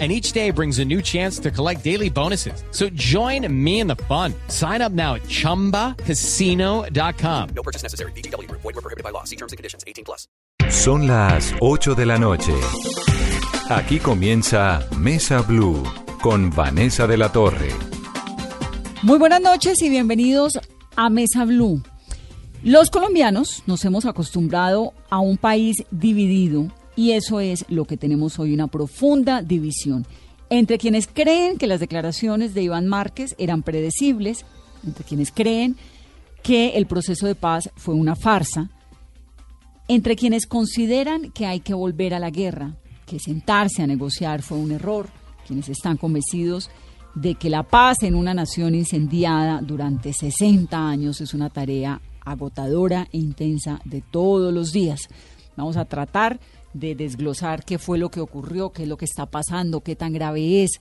and each day brings a new chance to collect daily bonuses. So join me in the fun. Sign up now at ChumbaCasino.com. No purchase necessary. BGW. Void were prohibited by law. See terms and conditions. 18 plus. Son las 8 de la noche. Aquí comienza Mesa Blue con Vanessa de la Torre. Muy buenas noches y bienvenidos a Mesa Blue. Los colombianos nos hemos acostumbrado a un país dividido y eso es lo que tenemos hoy, una profunda división entre quienes creen que las declaraciones de Iván Márquez eran predecibles, entre quienes creen que el proceso de paz fue una farsa, entre quienes consideran que hay que volver a la guerra, que sentarse a negociar fue un error, quienes están convencidos de que la paz en una nación incendiada durante 60 años es una tarea agotadora e intensa de todos los días. Vamos a tratar de desglosar qué fue lo que ocurrió, qué es lo que está pasando, qué tan grave es,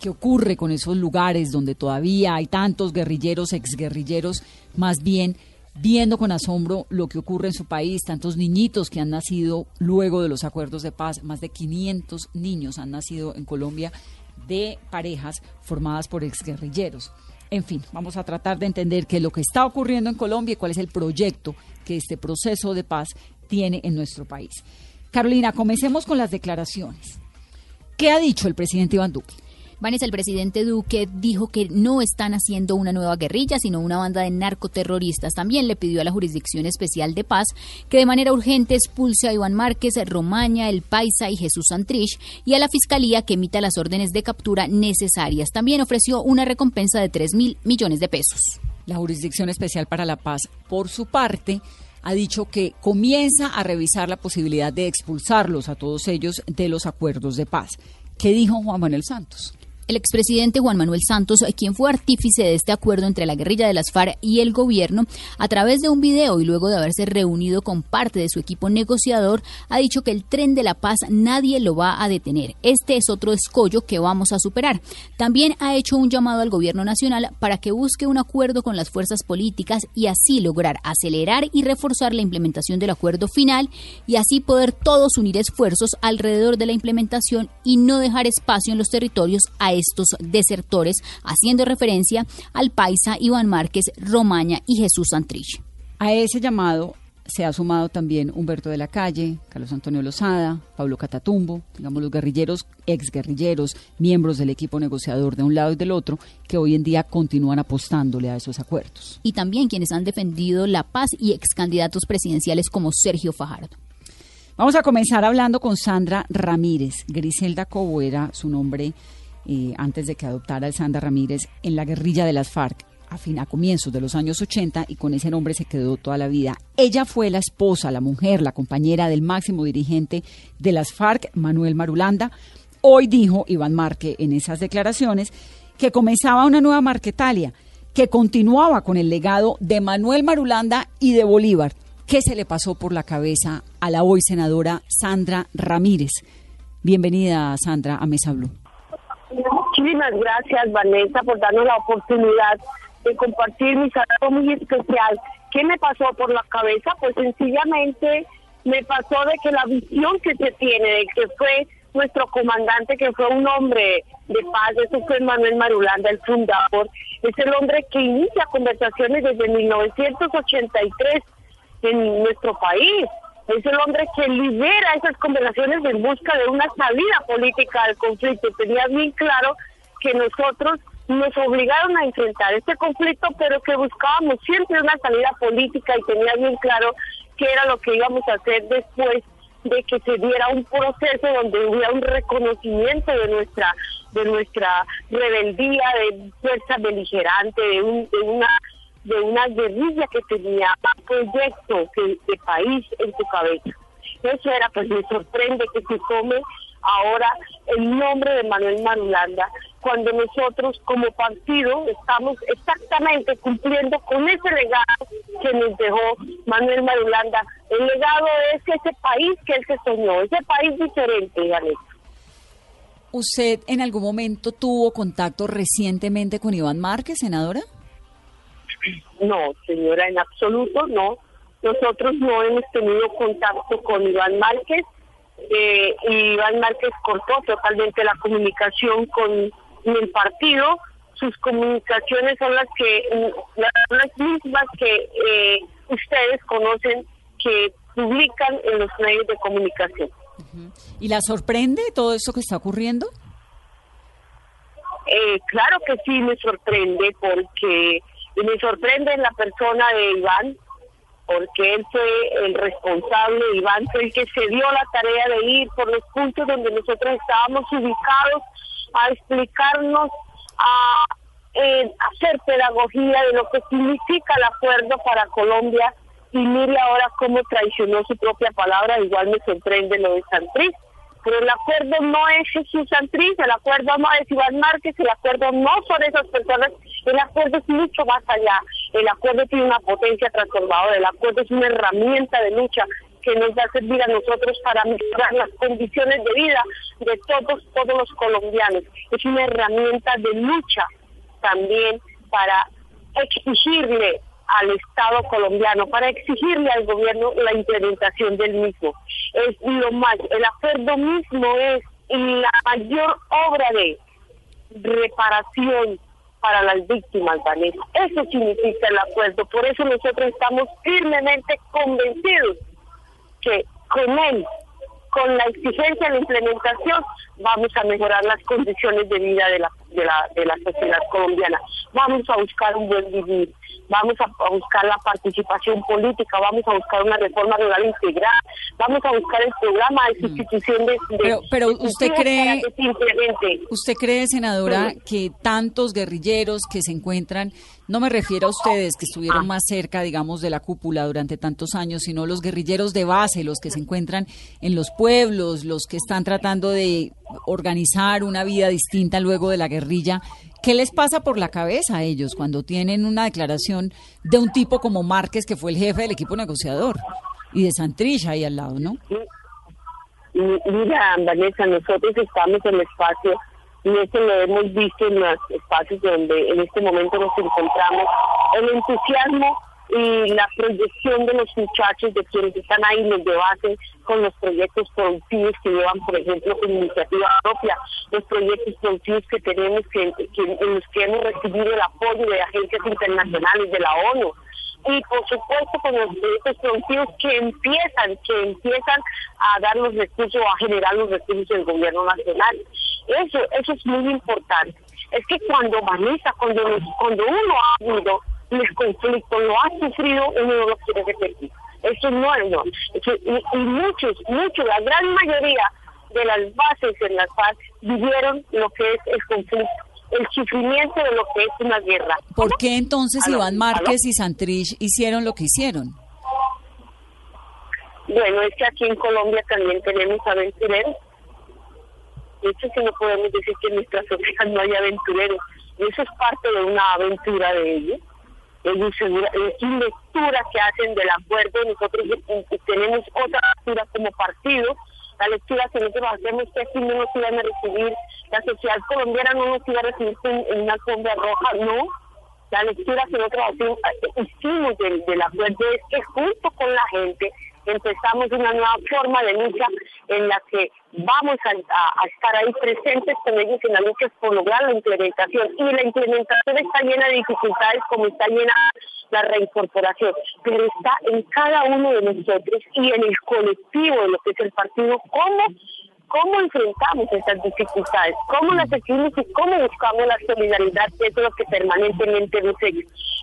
qué ocurre con esos lugares donde todavía hay tantos guerrilleros, exguerrilleros, más bien viendo con asombro lo que ocurre en su país, tantos niñitos que han nacido luego de los acuerdos de paz, más de 500 niños han nacido en Colombia de parejas formadas por exguerrilleros. En fin, vamos a tratar de entender qué es lo que está ocurriendo en Colombia y cuál es el proyecto que este proceso de paz tiene en nuestro país. Carolina, comencemos con las declaraciones. ¿Qué ha dicho el presidente Iván Duque? Vanessa, el presidente Duque dijo que no están haciendo una nueva guerrilla, sino una banda de narcoterroristas. También le pidió a la Jurisdicción Especial de Paz que de manera urgente expulse a Iván Márquez, Romaña, El Paisa y Jesús Santrich y a la Fiscalía que emita las órdenes de captura necesarias. También ofreció una recompensa de 3 mil millones de pesos. La Jurisdicción Especial para la Paz, por su parte, ha dicho que comienza a revisar la posibilidad de expulsarlos a todos ellos de los acuerdos de paz. ¿Qué dijo Juan Manuel Santos? El expresidente Juan Manuel Santos, quien fue artífice de este acuerdo entre la guerrilla de las FARC y el gobierno, a través de un video y luego de haberse reunido con parte de su equipo negociador, ha dicho que el tren de la paz nadie lo va a detener. Este es otro escollo que vamos a superar. También ha hecho un llamado al gobierno nacional para que busque un acuerdo con las fuerzas políticas y así lograr acelerar y reforzar la implementación del acuerdo final y así poder todos unir esfuerzos alrededor de la implementación y no dejar espacio en los territorios a estos desertores, haciendo referencia al paisa Iván Márquez, Romaña y Jesús Santrich. A ese llamado se ha sumado también Humberto de la Calle, Carlos Antonio Lozada, Pablo Catatumbo, digamos los guerrilleros, exguerrilleros, miembros del equipo negociador de un lado y del otro, que hoy en día continúan apostándole a esos acuerdos. Y también quienes han defendido la paz y ex candidatos presidenciales como Sergio Fajardo. Vamos a comenzar hablando con Sandra Ramírez. Griselda Cobo era su nombre antes de que adoptara el Sandra Ramírez en la guerrilla de las FARC a, fin, a comienzos de los años 80 y con ese nombre se quedó toda la vida. Ella fue la esposa, la mujer, la compañera del máximo dirigente de las FARC, Manuel Marulanda. Hoy dijo Iván Marque en esas declaraciones que comenzaba una nueva Marquetalia, que continuaba con el legado de Manuel Marulanda y de Bolívar. ¿Qué se le pasó por la cabeza a la hoy senadora Sandra Ramírez? Bienvenida, Sandra, a Mesa Blue. Muchísimas gracias, Vanessa, por darnos la oportunidad de compartir mi saludo muy especial. ¿Qué me pasó por la cabeza? Pues sencillamente me pasó de que la visión que se tiene de que fue nuestro comandante, que fue un hombre de paz, eso fue Manuel Marulanda, el fundador, es el hombre que inicia conversaciones desde 1983 en nuestro país. Es el hombre que lidera esas conversaciones en busca de una salida política al conflicto. Tenía bien claro que nosotros nos obligaron a enfrentar este conflicto, pero que buscábamos siempre una salida política y tenía bien claro qué era lo que íbamos a hacer después de que se diera un proceso donde hubiera un reconocimiento de nuestra de nuestra rebeldía, de fuerza beligerante, de, de una de una guerrilla que tenía un proyecto de país en su cabeza. Eso era, pues me sorprende que se tome ahora el nombre de Manuel Marulanda cuando nosotros como partido estamos exactamente cumpliendo con ese legado que nos dejó Manuel Marulanda. El legado es ese país que él se soñó, ese país diferente, Janet. ¿Usted en algún momento tuvo contacto recientemente con Iván Márquez, senadora? No, señora, en absoluto no. Nosotros no hemos tenido contacto con Iván Márquez. Eh, y Iván Márquez cortó totalmente la comunicación con el partido. Sus comunicaciones son las que las mismas que eh, ustedes conocen que publican en los medios de comunicación. ¿Y la sorprende todo eso que está ocurriendo? Eh, claro que sí me sorprende porque me sorprende la persona de Iván porque él fue el responsable, Iván fue el que se dio la tarea de ir por los puntos donde nosotros estábamos ubicados a explicarnos, a eh, hacer pedagogía de lo que significa el acuerdo para Colombia y mire ahora cómo traicionó su propia palabra, igual me sorprende lo de Santriz. Pero el acuerdo no es Jesús Santriz, el acuerdo no es Iván Márquez, el acuerdo no son esas personas, el acuerdo es mucho más allá. El acuerdo tiene una potencia transformadora, el acuerdo es una herramienta de lucha que nos va a servir a nosotros para mejorar las condiciones de vida de todos, todos los colombianos. Es una herramienta de lucha también para exigirle al Estado colombiano para exigirle al gobierno la implementación del mismo. Es lo más, el acuerdo mismo es la mayor obra de reparación para las víctimas, Vanessa. Eso significa el acuerdo. Por eso nosotros estamos firmemente convencidos que con él, con la exigencia de la implementación, vamos a mejorar las condiciones de vida de la, de la, de la sociedad colombiana. Vamos a buscar un buen vivir vamos a, buscar la participación política, vamos a buscar una reforma rural integral, vamos a buscar el programa de mm. sustitución de... pero, pero usted cree, usted cree, senadora, que tantos guerrilleros que se encuentran, no me refiero a ustedes que estuvieron ah. más cerca, digamos, de la cúpula durante tantos años, sino los guerrilleros de base, los que se encuentran en los pueblos, los que están tratando de organizar una vida distinta luego de la guerrilla, ¿Qué les pasa por la cabeza a ellos cuando tienen una declaración de un tipo como Márquez, que fue el jefe del equipo negociador, y de Santrich ahí al lado, no? Mira, Vanessa, nosotros estamos en el espacio y eso lo hemos visto en los espacios donde en este momento nos encontramos. El entusiasmo y la proyección de los muchachos, de quienes están ahí, los de base, con los proyectos productivos que llevan, por ejemplo, con iniciativa propia, los proyectos productivos que tenemos, que, en los que hemos recibido el apoyo de agencias internacionales, de la ONU, y por supuesto con los proyectos productivos que empiezan, que empiezan a dar los recursos, a generar los recursos del gobierno nacional. Eso, eso es muy importante. Es que cuando Vanessa, cuando, cuando uno ha habido el conflicto, lo ha sufrido, uno no lo quiere repetir. Eso es no. y, muchos, muchos, la gran mayoría de las bases en las paz vivieron lo que es el conflicto el sufrimiento de lo que es una guerra. ¿Por qué entonces Iván Márquez y Santrich hicieron lo que hicieron? Bueno, es que aquí en Colombia también tenemos aventureros. De hecho, si no podemos decir que en nuestras orejas no hay aventureros. Y eso es parte de una aventura de ellos es una lectura que hacen del acuerdo, nosotros tenemos otra lectura como partido, la lectura que nosotros hacemos que aquí no nos iban a recibir, la sociedad colombiana no nos iba a recibir en, una sombra roja, no, la lectura que nosotros hicimos del, del acuerdo es que junto con la gente empezamos una nueva forma de lucha en la que vamos a, estar ahí presentes con ellos en la lucha por lograr la implementación. Y la implementación está llena de dificultades como está llena la reincorporación, pero está en cada uno de nosotros y en el colectivo de lo que es el partido, cómo cómo enfrentamos estas dificultades, cómo las seguimos y cómo buscamos la solidaridad, que es lo que permanentemente nos.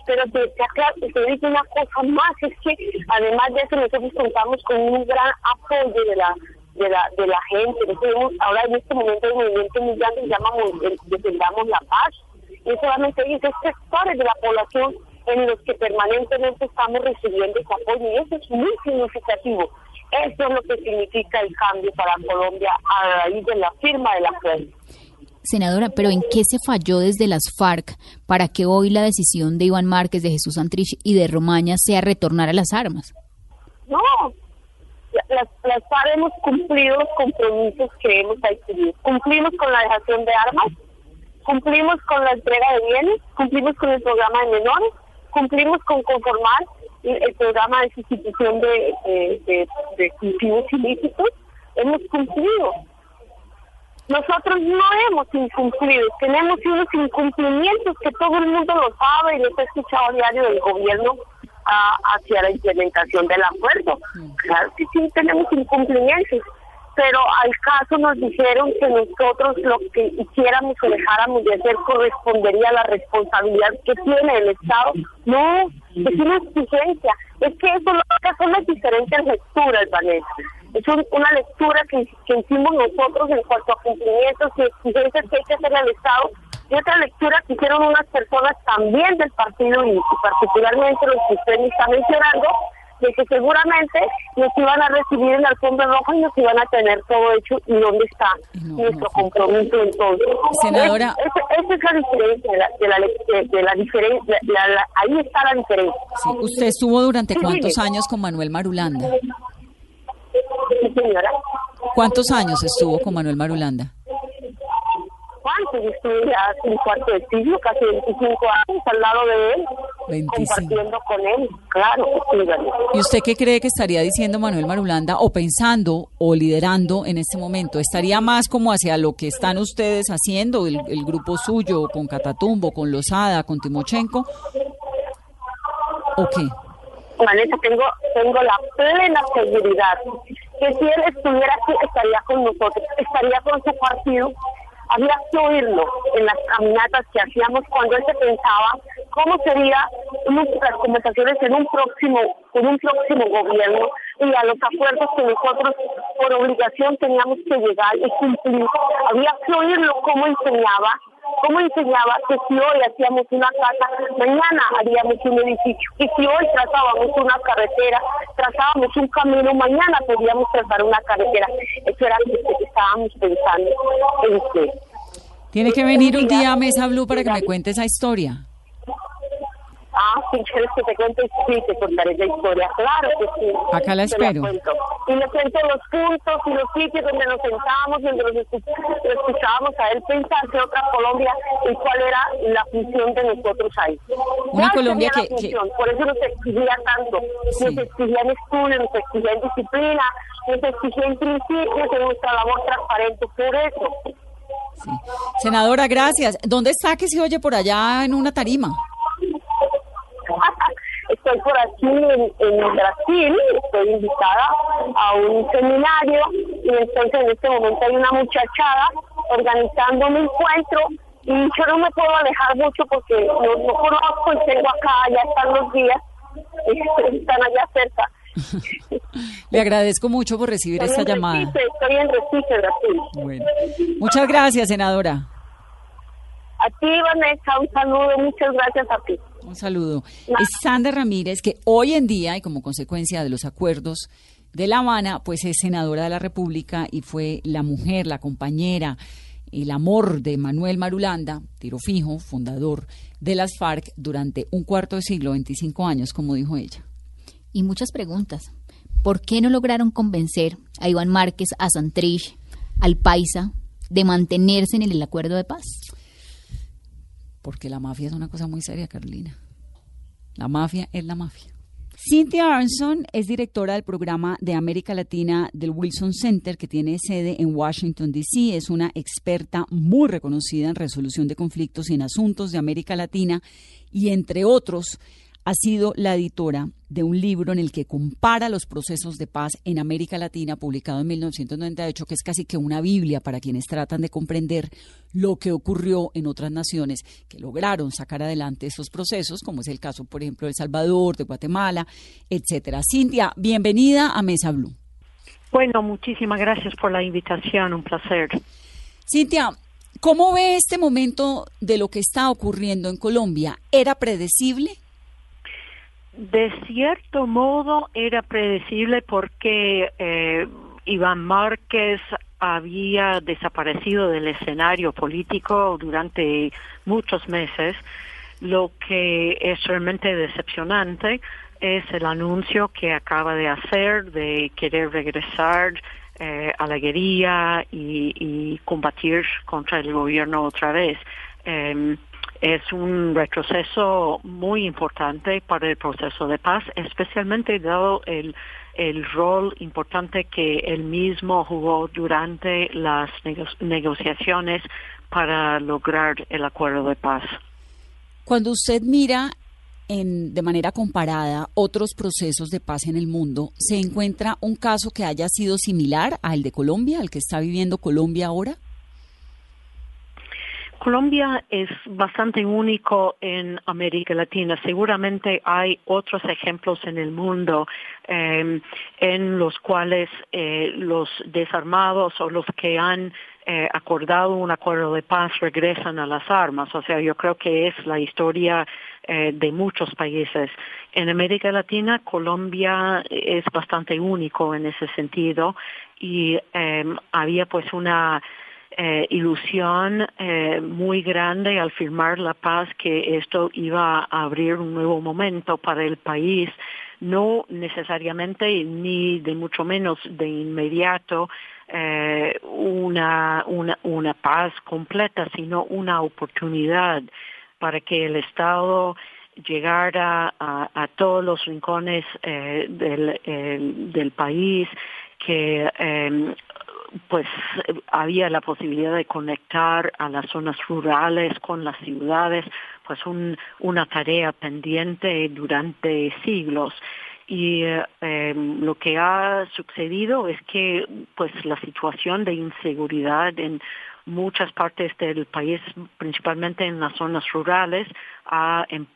Pero te, te, te digo una cosa más, es que además de eso nosotros contamos con un gran apoyo de la de la, de la gente. ahora en este momento el movimiento mundial se llama Defendamos la Paz. Y solamente hay sectores de la población en los que permanentemente estamos recibiendo ese apoyo y eso es muy significativo. Eso es lo que significa el cambio para Colombia a raíz de la firma del acuerdo. Senadora, pero ¿en qué se falló desde las FARC para que hoy la decisión de Iván Márquez, de Jesús Santrich y de Romaña sea retornar a las armas? No, las, las FARC hemos cumplido los compromisos que hemos adquirido. Cumplimos con la dejación de armas, cumplimos con la entrega de bienes, cumplimos con el programa de menores, cumplimos con conformar el programa de sustitución de, de, de cultivos ilícitos, hemos cumplido. Nosotros no hemos incumplido, tenemos unos incumplimientos que todo el mundo lo sabe y los he escuchado a diario del gobierno hacia la implementación del acuerdo. Claro que sí tenemos incumplimientos, pero al caso nos dijeron que nosotros lo que hiciéramos o dejáramos de hacer correspondería a la responsabilidad que tiene el Estado. No, es una exigencia. Es que eso lo que son las diferentes lecturas, Vanessa. Es una lectura que, hicimos nosotros en cuanto a cumplimientos y exigencias que hay que hacer al Estado y otra lectura que hicieron unas personas también del partido y, particularmente los que usted me está mencionando, de que seguramente nos iban a recibir en el fondo rojo y nos iban a tener todo hecho y dónde está nuestro compromiso entonces. Senadora. esa es la diferencia, de la, de la, diferencia, ahí está la diferencia. ¿Usted estuvo durante cuántos años con Manuel Marulanda? Sí, señora. ¿Cuántos años estuvo con Manuel Marulanda? ¿Cuántos? Estuve ya un cuarto de siglo, casi 25 años al lado de él, 25. compartiendo con él, claro. ¿Y usted qué cree que estaría diciendo Manuel Marulanda o pensando o liderando en este momento? ¿Estaría más como hacia lo que están ustedes haciendo, el, el grupo suyo, con Catatumbo, con Lozada, con Timochenko? ¿O qué? Vanessa, tengo, tengo la plena seguridad que si él estuviera aquí estaría con nosotros, estaría con su partido había que oírlo en las caminatas que hacíamos cuando él se pensaba cómo sería las conversaciones en un próximo, en un próximo gobierno y a los acuerdos que nosotros por obligación teníamos que llegar y cumplir. Había que oírlo cómo enseñaba cómo enseñaba que si hoy hacíamos una casa, mañana haríamos un edificio. Y si hoy trazábamos una carretera, trazábamos un camino, mañana podríamos trazar una carretera. Eso era lo que estábamos pensando en usted. Tiene que venir un día a Mesa Blue para que me cuente esa historia. Ah, si quieres que te cuente, sí, te contaré la historia. Claro que sí. Acá la espero. y le cuento los puntos y los sitios donde nos sentábamos, donde los escuchábamos a él pensar que otra Colombia y cuál era la función de nosotros ahí. Una Colombia que, Por eso nos exigía tanto. Nos exigían estudios, nos exigían disciplina, nos exigían principios de nuestra labor transparente. Por eso. Sí. Senadora, gracias. ¿Dónde está que se oye por allá en una tarima? Estoy por aquí en, Brasil, estoy invitada a un seminario y entonces en este momento hay una muchachada organizando un encuentro y yo no me puedo alejar mucho porque no, conozco y tengo acá, ya están los días, están allá cerca. Le agradezco mucho por recibir esta llamada. estoy en Recife, Brasil. Bueno. Muchas gracias, senadora. A ti, Vanessa, un saludo, muchas gracias a ti. Un saludo. Es Sandra Ramírez, que hoy en día, y como consecuencia de los acuerdos de La Habana, pues es senadora de la República y fue la mujer, la compañera, el amor de Manuel Marulanda, tiro fijo, fundador de las FARC durante un cuarto de siglo, 25 años, como dijo ella. Y muchas preguntas. ¿Por qué no lograron convencer a Iván Márquez, a Santrich, al Paisa, de mantenerse en el acuerdo de paz? Porque la mafia es una cosa muy seria, Carolina. La mafia es la mafia. Cynthia Arnson es directora del programa de América Latina del Wilson Center, que tiene sede en Washington, D.C. Es una experta muy reconocida en resolución de conflictos y en asuntos de América Latina y, entre otros, ha sido la editora de un libro en el que compara los procesos de paz en América Latina, publicado en 1998, que es casi que una Biblia para quienes tratan de comprender lo que ocurrió en otras naciones que lograron sacar adelante esos procesos, como es el caso, por ejemplo, de El Salvador, de Guatemala, etcétera. Cintia, bienvenida a Mesa Blue. Bueno, muchísimas gracias por la invitación, un placer. Cintia, ¿cómo ve este momento de lo que está ocurriendo en Colombia? ¿Era predecible? De cierto modo era predecible porque eh, Iván Márquez había desaparecido del escenario político durante muchos meses, lo que es realmente decepcionante es el anuncio que acaba de hacer de querer regresar eh, a la guerrilla y, combatir contra el gobierno otra vez. Em, es un retroceso muy importante para el proceso de paz, especialmente dado el, el rol importante que él mismo jugó durante las negociaciones para lograr el acuerdo de paz. Cuando usted mira en, de manera comparada otros procesos de paz en el mundo, ¿se encuentra un caso que haya sido similar al de Colombia, al que está viviendo Colombia ahora? Colombia es bastante único en América Latina. Seguramente hay otros ejemplos en el mundo em, en los cuales eh, los desarmados o los que han eh, acordado un acuerdo de paz regresan a las armas. O sea, yo creo que es la historia eh, de muchos países. En América Latina, Colombia es bastante único en ese sentido y em, había pues una eh, ilusión eh, muy grande al firmar la paz que esto iba a abrir un nuevo momento para el país, no necesariamente ni de mucho menos de inmediato eh, una, una, una paz completa, sino una oportunidad para que el Estado llegara a, a todos los rincones eh, del, del país, que eh, pues había la posibilidad de conectar a las zonas rurales con las ciudades, pues una tarea pendiente durante siglos. Y eh, lo que ha sucedido es que pues la situación de inseguridad en muchas partes del país, principalmente en las zonas rurales, ha em,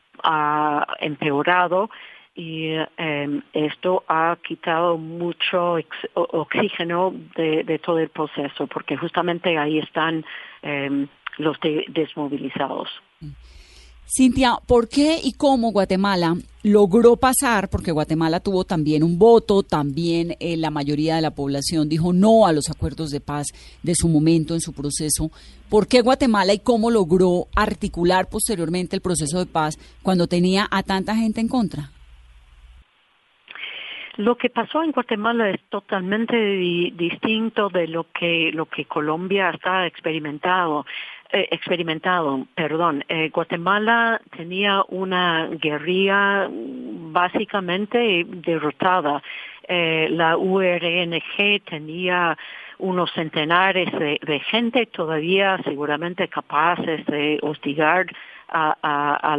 empeorado y em, esto ha quitado mucho oxígeno de, todo el proceso porque justamente ahí están em, los desmovilizados. Cintia, ¿por qué y cómo Guatemala logró pasar? Porque Guatemala tuvo también un voto, también eh, la mayoría de la población dijo no a los acuerdos de paz de su momento en su proceso. ¿Por qué Guatemala y cómo logró articular posteriormente el proceso de paz cuando tenía a tanta gente en contra? Lo que pasó en Guatemala es totalmente distinto de lo que lo que Colombia está experimentado. Eh, experimentado, perdón. Eh, Guatemala tenía una guerrilla básicamente derrotada. Eh, la URNG tenía unos centenares de, gente todavía seguramente capaces de hostigar a,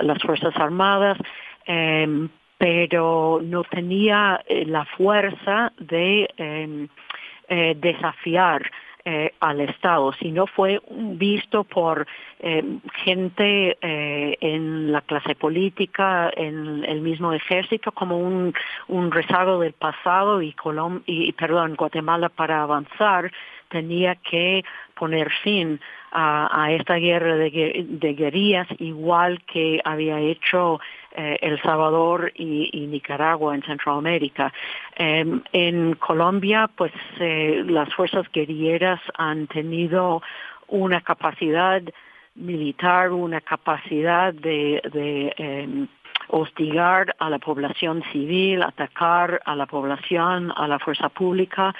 las Fuerzas Armadas, em, pero no tenía eh, la fuerza de em, eh, desafiar eh, al Estado, sino fue visto por em, gente en la clase política, en el mismo ejército, como un, un rezago del pasado y, Colom y, perdón, Guatemala para avanzar tenía que poner fin a, esta guerra de, de, guerrillas, igual que había hecho eh, El Salvador y, Nicaragua en Centroamérica. Em, en Colombia, pues eh, las fuerzas guerrilleras han tenido una capacidad militar, una capacidad de, de em, hostigar a la población civil, atacar a la población, a la fuerza pública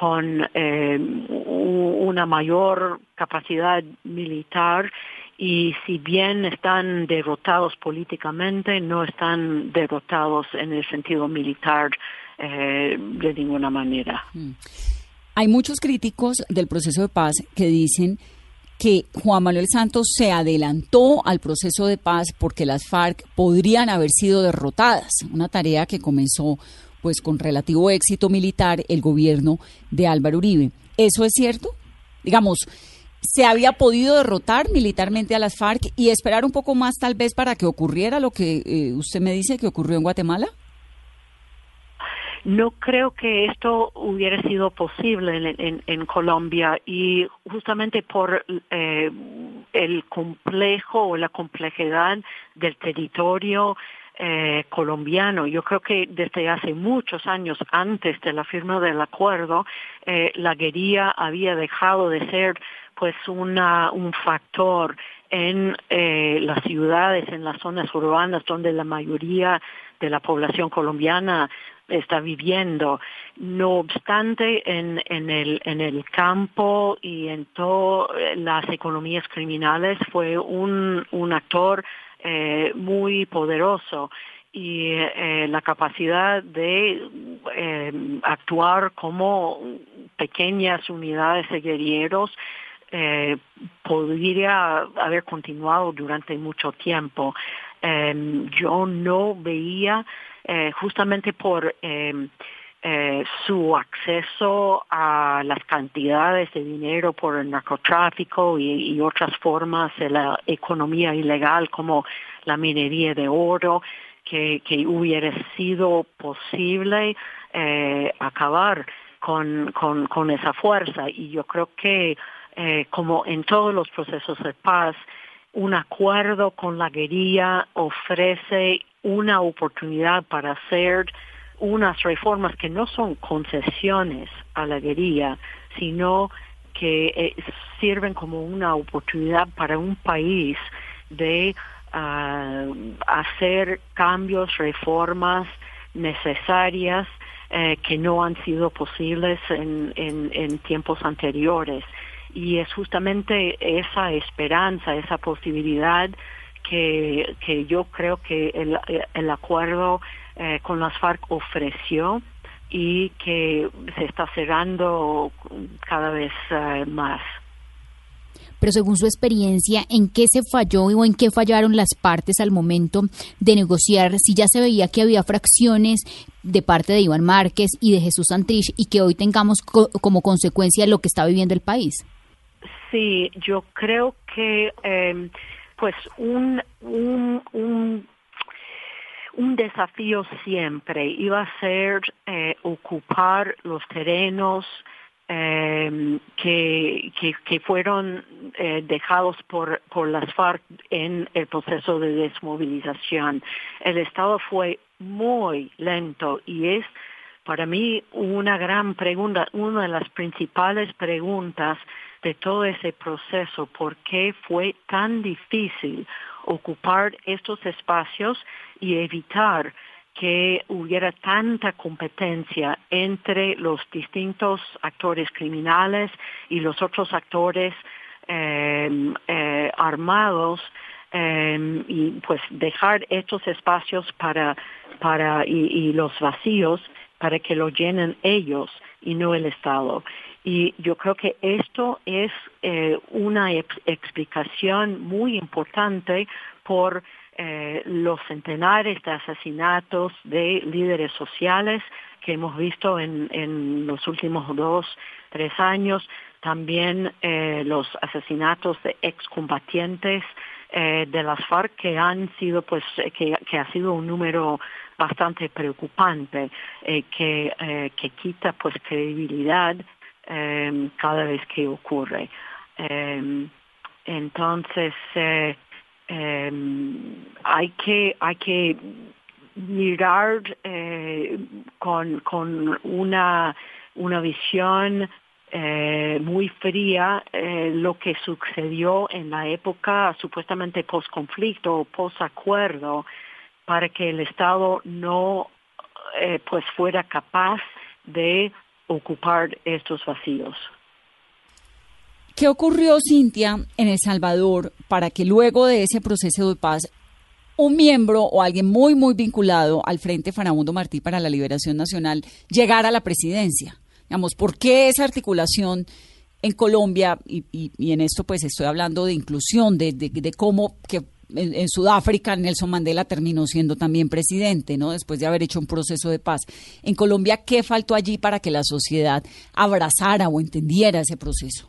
con eh, una mayor capacidad militar y si bien están derrotados políticamente, no están derrotados en el sentido militar eh, de ninguna manera. Mm. Hay muchos críticos del proceso de paz que dicen que Juan Manuel Santos se adelantó al proceso de paz porque las FARC podrían haber sido derrotadas, una tarea que comenzó pues con relativo éxito militar el gobierno de Álvaro Uribe. ¿Eso es cierto? Digamos, ¿se había podido derrotar militarmente a las FARC y esperar un poco más tal vez para que ocurriera lo que eh, usted me dice que ocurrió en Guatemala? No creo que esto hubiera sido posible en, Colombia y justamente por eh, el complejo o la complejidad del territorio eh, colombiano. Yo creo que desde hace muchos años antes de la firma del acuerdo, eh, la guerrilla había dejado de ser pues una, un factor en eh, las ciudades, en las zonas urbanas donde la mayoría de la población colombiana está viviendo. No obstante, en, en, el, en el campo y en todas las economías criminales fue un, un actor eh, muy poderoso y eh, la capacidad de eh, actuar como pequeñas unidades de guerrilleros eh, podría haber continuado durante mucho tiempo. Eh, yo no veía, eh, justamente por eh, su acceso a las cantidades de dinero por el narcotráfico y, otras formas de la economía ilegal como la minería de oro, que, que hubiera sido posible eh, acabar con, con, con, esa fuerza. Y yo creo que, eh, como en todos los procesos de paz, un acuerdo con la guerrilla ofrece una oportunidad para hacer unas reformas que no son concesiones a la guerrilla, sino que eh, sirven como una oportunidad para un país de uh, hacer cambios, reformas necesarias eh, que no han sido posibles en, en, en tiempos anteriores. Y es justamente esa esperanza, esa posibilidad que, que yo creo que el, el acuerdo eh, con las FARC ofreció y que se está cerrando cada vez uh, más. Pero según su experiencia, ¿en qué se falló o en qué fallaron las partes al momento de negociar? Si ya se veía que había fracciones de parte de Iván Márquez y de Jesús Santrich y que hoy tengamos co como consecuencia lo que está viviendo el país. Sí, yo creo que eh, pues un, un, un un desafío siempre. Iba a ser eh, ocupar los terrenos eh, que, que, que, fueron eh, dejados por, por las FARC en el proceso de desmovilización. El Estado fue muy lento y es para mí una gran pregunta, una de las principales preguntas de todo ese proceso, ¿por qué fue tan difícil ocupar estos espacios y evitar que hubiera tanta competencia entre los distintos actores criminales y los otros actores eh, eh, armados eh, y pues dejar estos espacios para para y, y, los vacíos para que lo llenen ellos y no el Estado. Y yo creo que esto es eh, una ex explicación muy importante por eh, los centenares de asesinatos de líderes sociales que hemos visto en, en los últimos dos, tres años, también eh, los asesinatos de excombatientes eh, de las FARC que han sido, pues, que, que ha sido un número bastante preocupante, eh, que, eh, que quita, pues, credibilidad eh, cada vez que ocurre. Eh, entonces, eh, hay que hay que mirar con, con una una visión eh, muy fría eh, lo que sucedió en la época supuestamente post-conflicto o post-acuerdo para que el Estado no eh, pues fuera capaz de ocupar estos vacíos. ¿Qué ocurrió, Cintia, en El Salvador para que luego de ese proceso de paz un miembro o alguien muy, muy vinculado al Frente Farabundo Martí para la Liberación Nacional llegara a la presidencia? Digamos, ¿por qué esa articulación en Colombia? Y, en esto pues estoy hablando de inclusión, de cómo que en, Sudáfrica Nelson Mandela terminó siendo también presidente, ¿no? Después de haber hecho un proceso de paz. En Colombia, ¿qué faltó allí para que la sociedad abrazara o entendiera ese proceso?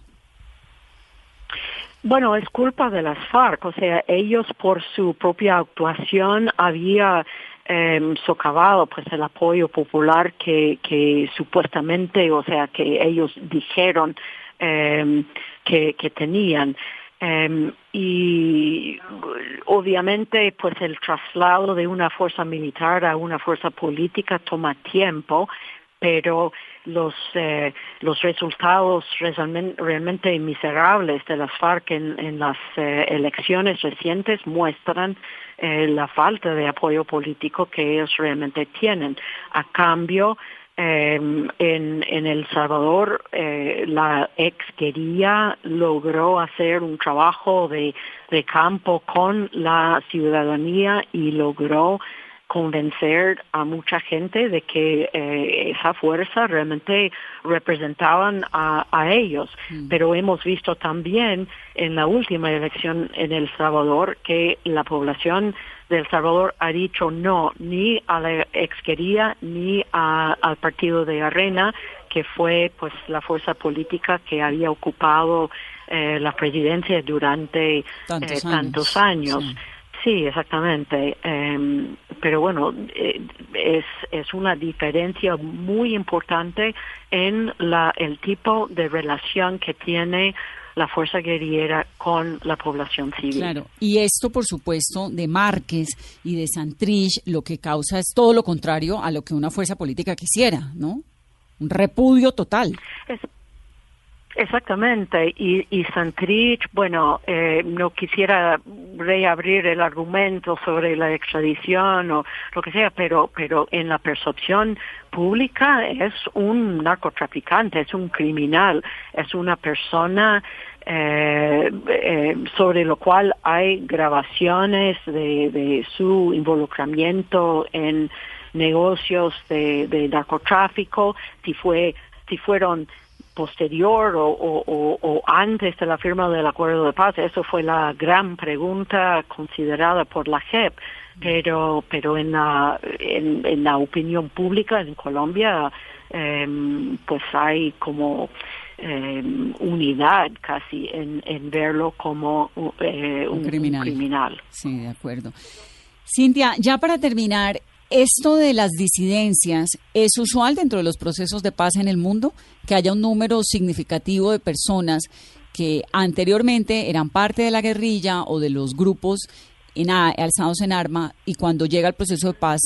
Bueno, es culpa de las FARC, o sea, ellos por su propia actuación había eh, socavado pues el apoyo popular que, que supuestamente, o sea, que ellos dijeron que, que tenían. Em, y obviamente pues el traslado de una fuerza militar a una fuerza política toma tiempo, pero los eh, los resultados realmente, miserables de las FARC en, las eh, elecciones recientes muestran eh, la falta de apoyo político que ellos realmente tienen. A cambio, em, en, en, El Salvador, la ex quería logró hacer un trabajo de, de campo con la ciudadanía y logró convencer a mucha gente de que eh, esa fuerza realmente representaban a, ellos. Mm. Pero hemos visto también en la última elección en El Salvador que la población de El Salvador ha dicho no ni a la exquería ni al partido de Arena, que fue pues la fuerza política que había ocupado eh, la presidencia durante tantos eh, años. Sí, exactamente. Em, pero bueno, eh, es, es una diferencia muy importante en la, el tipo de relación que tiene la fuerza guerrillera con la población civil. Claro, y esto, por supuesto, de Márquez y de Santrich, lo que causa es todo lo contrario a lo que una fuerza política quisiera, ¿no? Un repudio total. Exactamente, y, y Santrich, bueno, eh, no quisiera reabrir el argumento sobre la extradición o lo que sea, pero, pero en la percepción pública es un narcotraficante, es un criminal, es una persona eh, eh, sobre lo cual hay grabaciones de, de su involucramiento en negocios de, de narcotráfico, si fue si fueron posterior o, antes de la firma del acuerdo de paz. Eso fue la gran pregunta considerada por la JEP. Pero, pero en la, en, la opinión pública en Colombia, em, pues hay como em, unidad casi en, en verlo como eh, un, criminal. un criminal. Sí, de acuerdo. Cintia, ya para terminar, esto de las disidencias es usual dentro de los procesos de paz en el mundo, que haya un número significativo de personas que anteriormente eran parte de la guerrilla o de los grupos alzados en arma y cuando llega el proceso de paz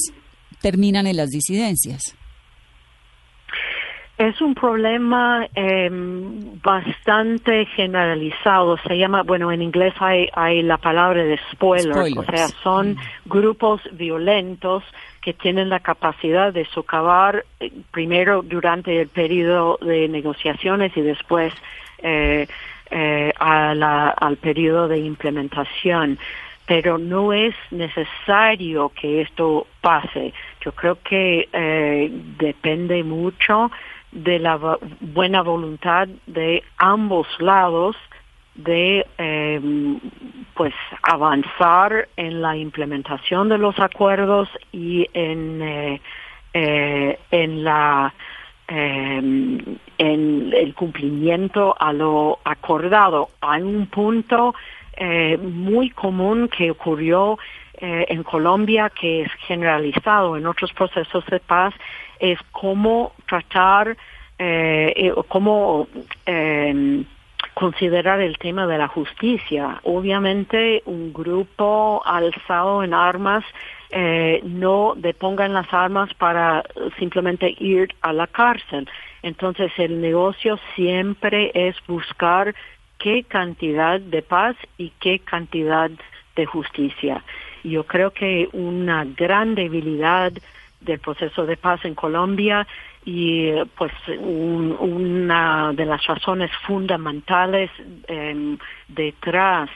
terminan en las disidencias. Es un problema em, bastante generalizado. Se llama, bueno, en inglés hay, hay la palabra de spoiler, o sea, son mm. grupos violentos que tienen la capacidad de socavar eh, primero durante el periodo de negociaciones y después eh, eh, al periodo de implementación. Pero no es necesario que esto pase. Yo creo que depende mucho de la buena voluntad de ambos lados de em, pues avanzar en la implementación de los acuerdos y en eh, eh, en la em, en el cumplimiento a lo acordado. Hay un punto eh, muy común que ocurrió en Colombia que es generalizado en otros procesos de paz es cómo tratar, eh, eh cómo em, considerar el tema de la justicia. Obviamente un grupo alzado en armas eh, no deponga en las armas para simplemente ir a la cárcel. Entonces el negocio siempre es buscar qué cantidad de paz y qué cantidad de justicia. Yo creo que una gran debilidad del proceso de paz en Colombia y pues una de las razones fundamentales em, detrás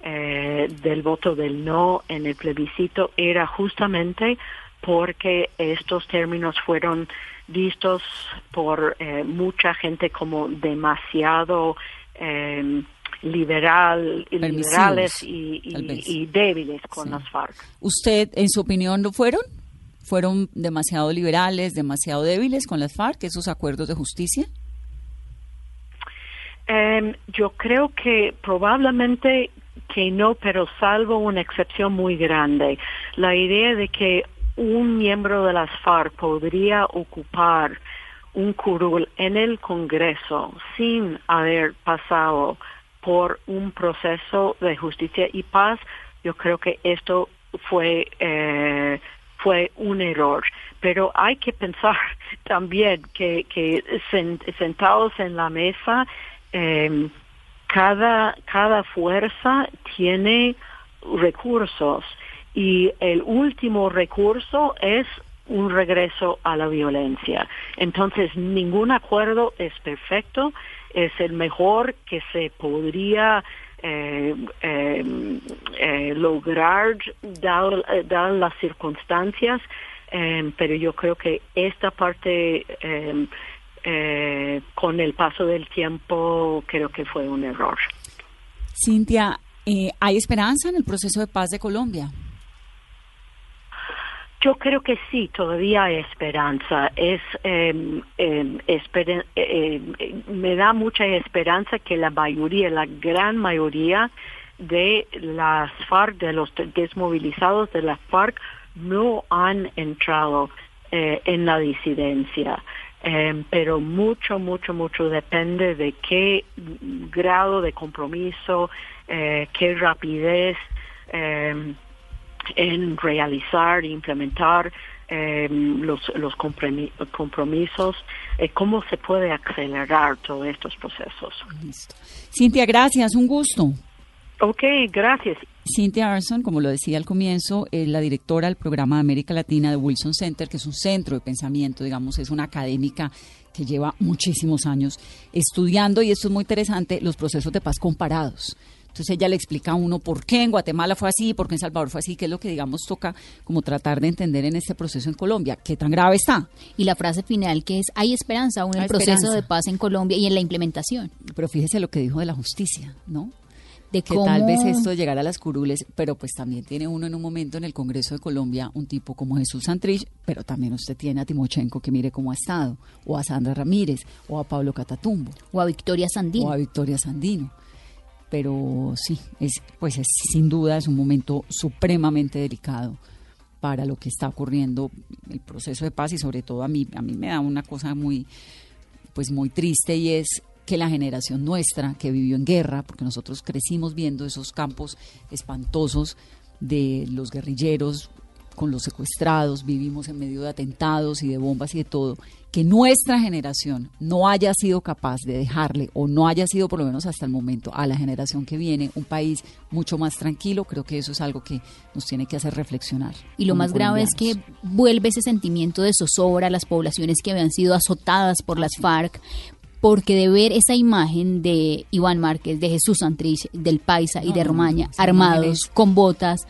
eh, del voto del no en el plebiscito era justamente porque estos términos fueron vistos por eh, mucha gente como demasiado em, liberal, liberales y, débiles con las FARC. ¿Usted, en su opinión, lo fueron? Fueron demasiado liberales, demasiado débiles con las FARC, esos acuerdos de justicia? Em, yo creo que probablemente que no, pero salvo una excepción muy grande. La idea de que un miembro de las FARC podría ocupar un curul en el Congreso sin haber pasado por un proceso de justicia y paz, yo creo que esto fue eh, fue un error. Pero hay que pensar también que, que sentados en la mesa, eh, cada, cada fuerza tiene recursos y el último recurso es un regreso a la violencia. Entonces, ningún acuerdo es perfecto, es el mejor que se podría eh, em, eh, lograr dar, las circunstancias, em, pero yo creo que esta parte eh, con el paso del tiempo creo que fue un error. Cintia, ¿hay esperanza en el proceso de paz de Colombia? Yo creo que sí, todavía hay esperanza. Es, em, em, em, me da mucha esperanza que la mayoría, la gran mayoría de las FARC, de los desmovilizados de las FARC, no han entrado eh, en la disidencia. pero mucho, mucho, mucho depende de qué grado de compromiso, eh, qué rapidez en realizar e implementar eh, los, los compromisos, eh, cómo se puede acelerar todos estos procesos. Cintia, gracias, un gusto. Ok, gracias. Cintia Arson, como lo decía al comienzo, es la directora del programa de América Latina de Wilson Center, que es un centro de pensamiento, digamos, es una académica que lleva muchísimos años estudiando, y esto es muy interesante, los procesos de paz comparados. Entonces ella le explica a uno por qué en Guatemala fue así, por qué en Salvador fue así, qué es lo que digamos toca como tratar de entender en este proceso en Colombia, qué tan grave está. Y la frase final que es, hay esperanza aún en el proceso de paz en Colombia y en la implementación. Pero fíjese lo que dijo de la justicia, ¿no? de que tal vez esto llegara a las curules, pero pues también tiene uno en un momento en el Congreso de Colombia un tipo como Jesús Santrich, pero también usted tiene a Timochenko que mire cómo ha estado, o a Sandra Ramírez, o a Pablo Catatumbo, o a Victoria Sandino. O a Victoria Sandino pero sí, es, pues es, sin duda es un momento supremamente delicado para lo que está ocurriendo el proceso de paz y sobre todo a mí a mí me da una cosa muy pues muy triste y es que la generación nuestra que vivió en guerra, porque nosotros crecimos viendo esos campos espantosos de los guerrilleros con los secuestrados, vivimos en medio de atentados y de bombas y de todo, que nuestra generación no haya sido capaz de dejarle, o no haya sido por lo menos hasta el momento, a la generación que viene un país mucho más tranquilo, creo que eso es algo que nos tiene que hacer reflexionar. Y lo más grave es que vuelve ese sentimiento de zozobra a las poblaciones que habían sido azotadas por las FARC, porque de ver esa imagen de Iván Márquez, de Jesús Santrich, del Paisa y de Romaña, armados, con botas,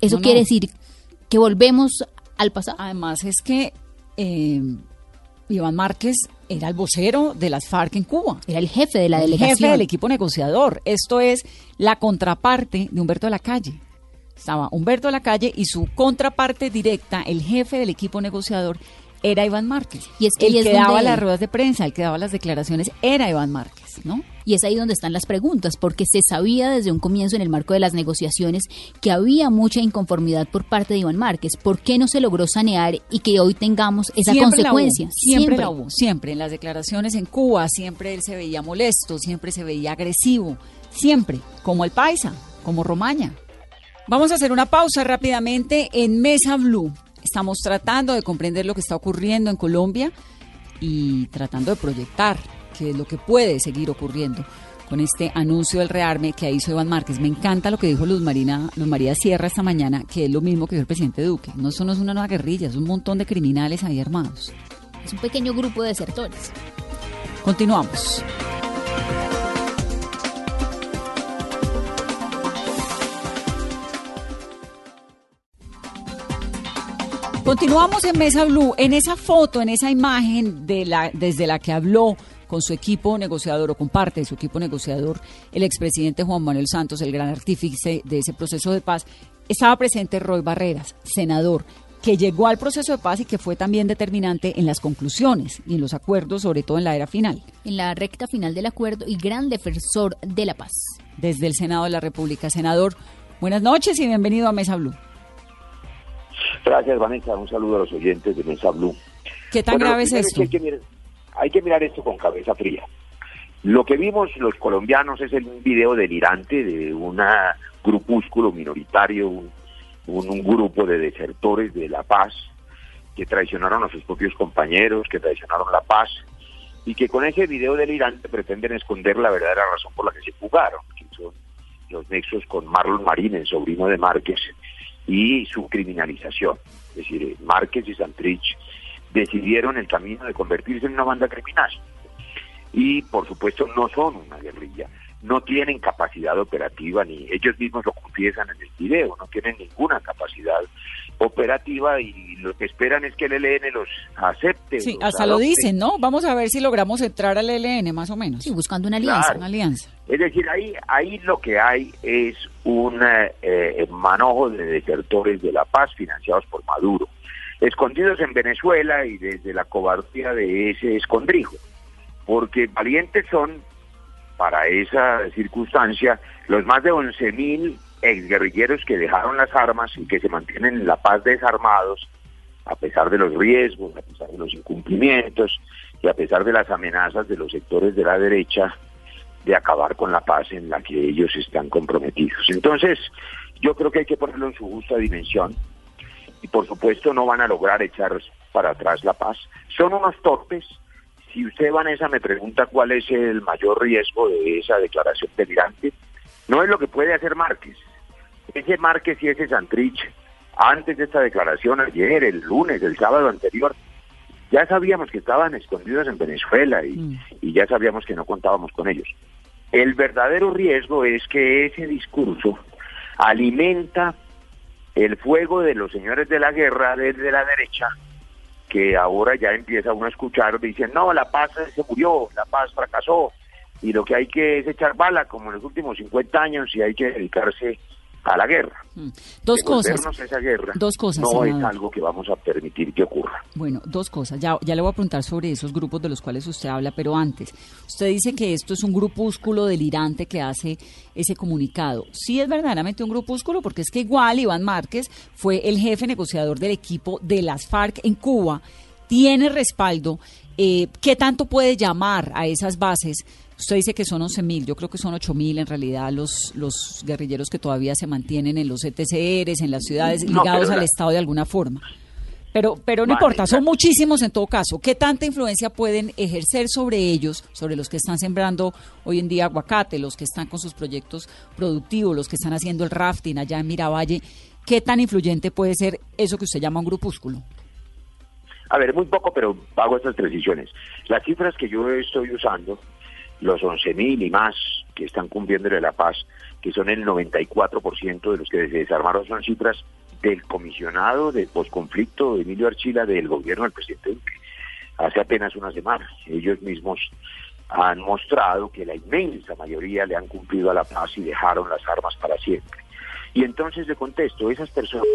eso quiere decir que volvemos al pasado. Además es que eh, Iván Márquez era el vocero de las FARC en Cuba. Era el jefe de la delegación. jefe del equipo negociador. Esto es la contraparte de Humberto de la Calle. Estaba Humberto de la Calle y su contraparte directa, el jefe del equipo negociador, era Iván Márquez. Y es que el que daba las ruedas de prensa, el que daba las declaraciones, era Iván Márquez, ¿no? Y es ahí donde están las preguntas, porque se sabía desde un comienzo en el marco de las negociaciones que había mucha inconformidad por parte de Iván Márquez. ¿Por qué no se logró sanear y que hoy tengamos esa consecuencia? siempre, la hubo, siempre. En las declaraciones en Cuba, siempre él se veía molesto, siempre se veía agresivo, siempre, como el paisa, como Romaña. Vamos a hacer una pausa rápidamente en Mesa Blue. Estamos tratando de comprender lo que está ocurriendo en Colombia y tratando de proyectar qué es lo que puede seguir ocurriendo con este anuncio del rearme que hizo Iván Márquez. Me encanta lo que dijo Luz, Marina, Luz María Sierra esta mañana, que es lo mismo que dijo el presidente Duque. No, eso no es una nueva guerrilla, es un montón de criminales ahí armados. Es un pequeño grupo de desertores. Continuamos. Continuamos en Mesa Blue, en esa foto, en esa imagen de la, desde la que habló con su equipo negociador o con parte de su equipo negociador, el expresidente Juan Manuel Santos, el gran artífice de ese proceso de paz, estaba presente Roy Barreras, senador, que llegó al proceso de paz y que fue también determinante en las conclusiones y en los acuerdos, sobre todo en la era final. En la recta final del acuerdo y gran defensor de la paz. Desde el Senado de la República. Senador, buenas noches y bienvenido a Mesa Blue. Gracias, Vanessa. Un saludo a los oyentes de Mesa Blue. ¿Qué tan grave es esto? Hay que, mirar, esto con cabeza fría. Lo que vimos los colombianos es un video delirante de un grupúsculo minoritario, un, un, grupo de desertores de la paz que traicionaron a sus propios compañeros, que traicionaron la paz y que con ese video delirante pretenden esconder la verdadera razón por la que se fugaron, que son los nexos con Marlon Marín, el sobrino de Márquez, y su criminalización. Es decir, Márquez y Santrich decidieron el camino de convertirse en una banda criminal. Y por supuesto no son una guerrilla, no tienen capacidad operativa, ni ellos mismos lo confiesan en el video, no tienen ninguna capacidad operativa y lo que esperan es que el ELN los acepte. Sí, hasta lo dicen, ¿no? Vamos a ver si logramos entrar al ELN más o menos. Sí, buscando una alianza. Una alianza. Es decir, ahí, ahí lo que hay es un eh, manojo de desertores de la paz financiados por Maduro, escondidos en Venezuela y desde la cobardía de ese escondrijo, porque valientes son para esa circunstancia los más de 11.000 exguerrilleros que dejaron las armas y que se mantienen en la paz desarmados, a pesar de los riesgos, a pesar de los incumplimientos y a pesar de las amenazas de los sectores de la derecha de acabar con la paz en la que ellos están comprometidos. Entonces, yo creo que hay que ponerlo en su justa dimensión y por supuesto no van a lograr echar para atrás la paz. Son unos torpes. Si usted, Vanessa, me pregunta cuál es el mayor riesgo de esa declaración delirante, no es lo que puede hacer Márquez. Ese Márquez y ese Santrich, antes de esta declaración, ayer, el lunes, el sábado anterior, ya sabíamos que estaban escondidos en Venezuela y, mm. y ya sabíamos que no contábamos con ellos. El verdadero riesgo es que ese discurso alimenta el fuego de los señores de la guerra desde la derecha, que ahora ya empieza uno a escuchar, dicen, no, la paz se murió, la paz fracasó, y lo que hay que es echar bala, como en los últimos 50 años, y hay que dedicarse a la guerra. Mm. Dos cosas. esa guerra dos cosas. No es algo que vamos a permitir que ocurra. Bueno, dos cosas. Ya, ya le voy a preguntar sobre esos grupos de los cuales usted habla, pero antes, usted dice que esto es un grupúsculo delirante que hace ese comunicado. Sí es verdaderamente un grupúsculo, porque es que igual Iván Márquez fue el jefe negociador del equipo de las FARC en Cuba, tiene respaldo. Eh, ¿Qué tanto puede llamar a esas bases Usted dice que son 11.000, yo creo que son 8.000 en realidad los, los guerrilleros que todavía se mantienen en los ETCRs, en las ciudades, ligados al Estado de alguna forma. Pero, pero no importa, son muchísimos en todo caso. ¿Qué tanta influencia pueden ejercer sobre ellos, sobre los que están sembrando hoy en día aguacate, los que están con sus proyectos productivos, los que están haciendo el rafting allá en Miravalle? ¿Qué tan influyente puede ser eso que usted llama un grupúsculo? A ver, muy poco, pero hago estas precisiones. Las cifras que yo estoy usando los 11.000 y más que están cumpliendo la paz, que son el 94% de los que se desarmaron, son cifras del comisionado de posconflicto Emilio Archila del gobierno del presidente Duque, hace apenas una semana. Ellos mismos han mostrado que la inmensa mayoría le han cumplido a la paz y dejaron las armas para siempre. Y entonces le contesto, esas personas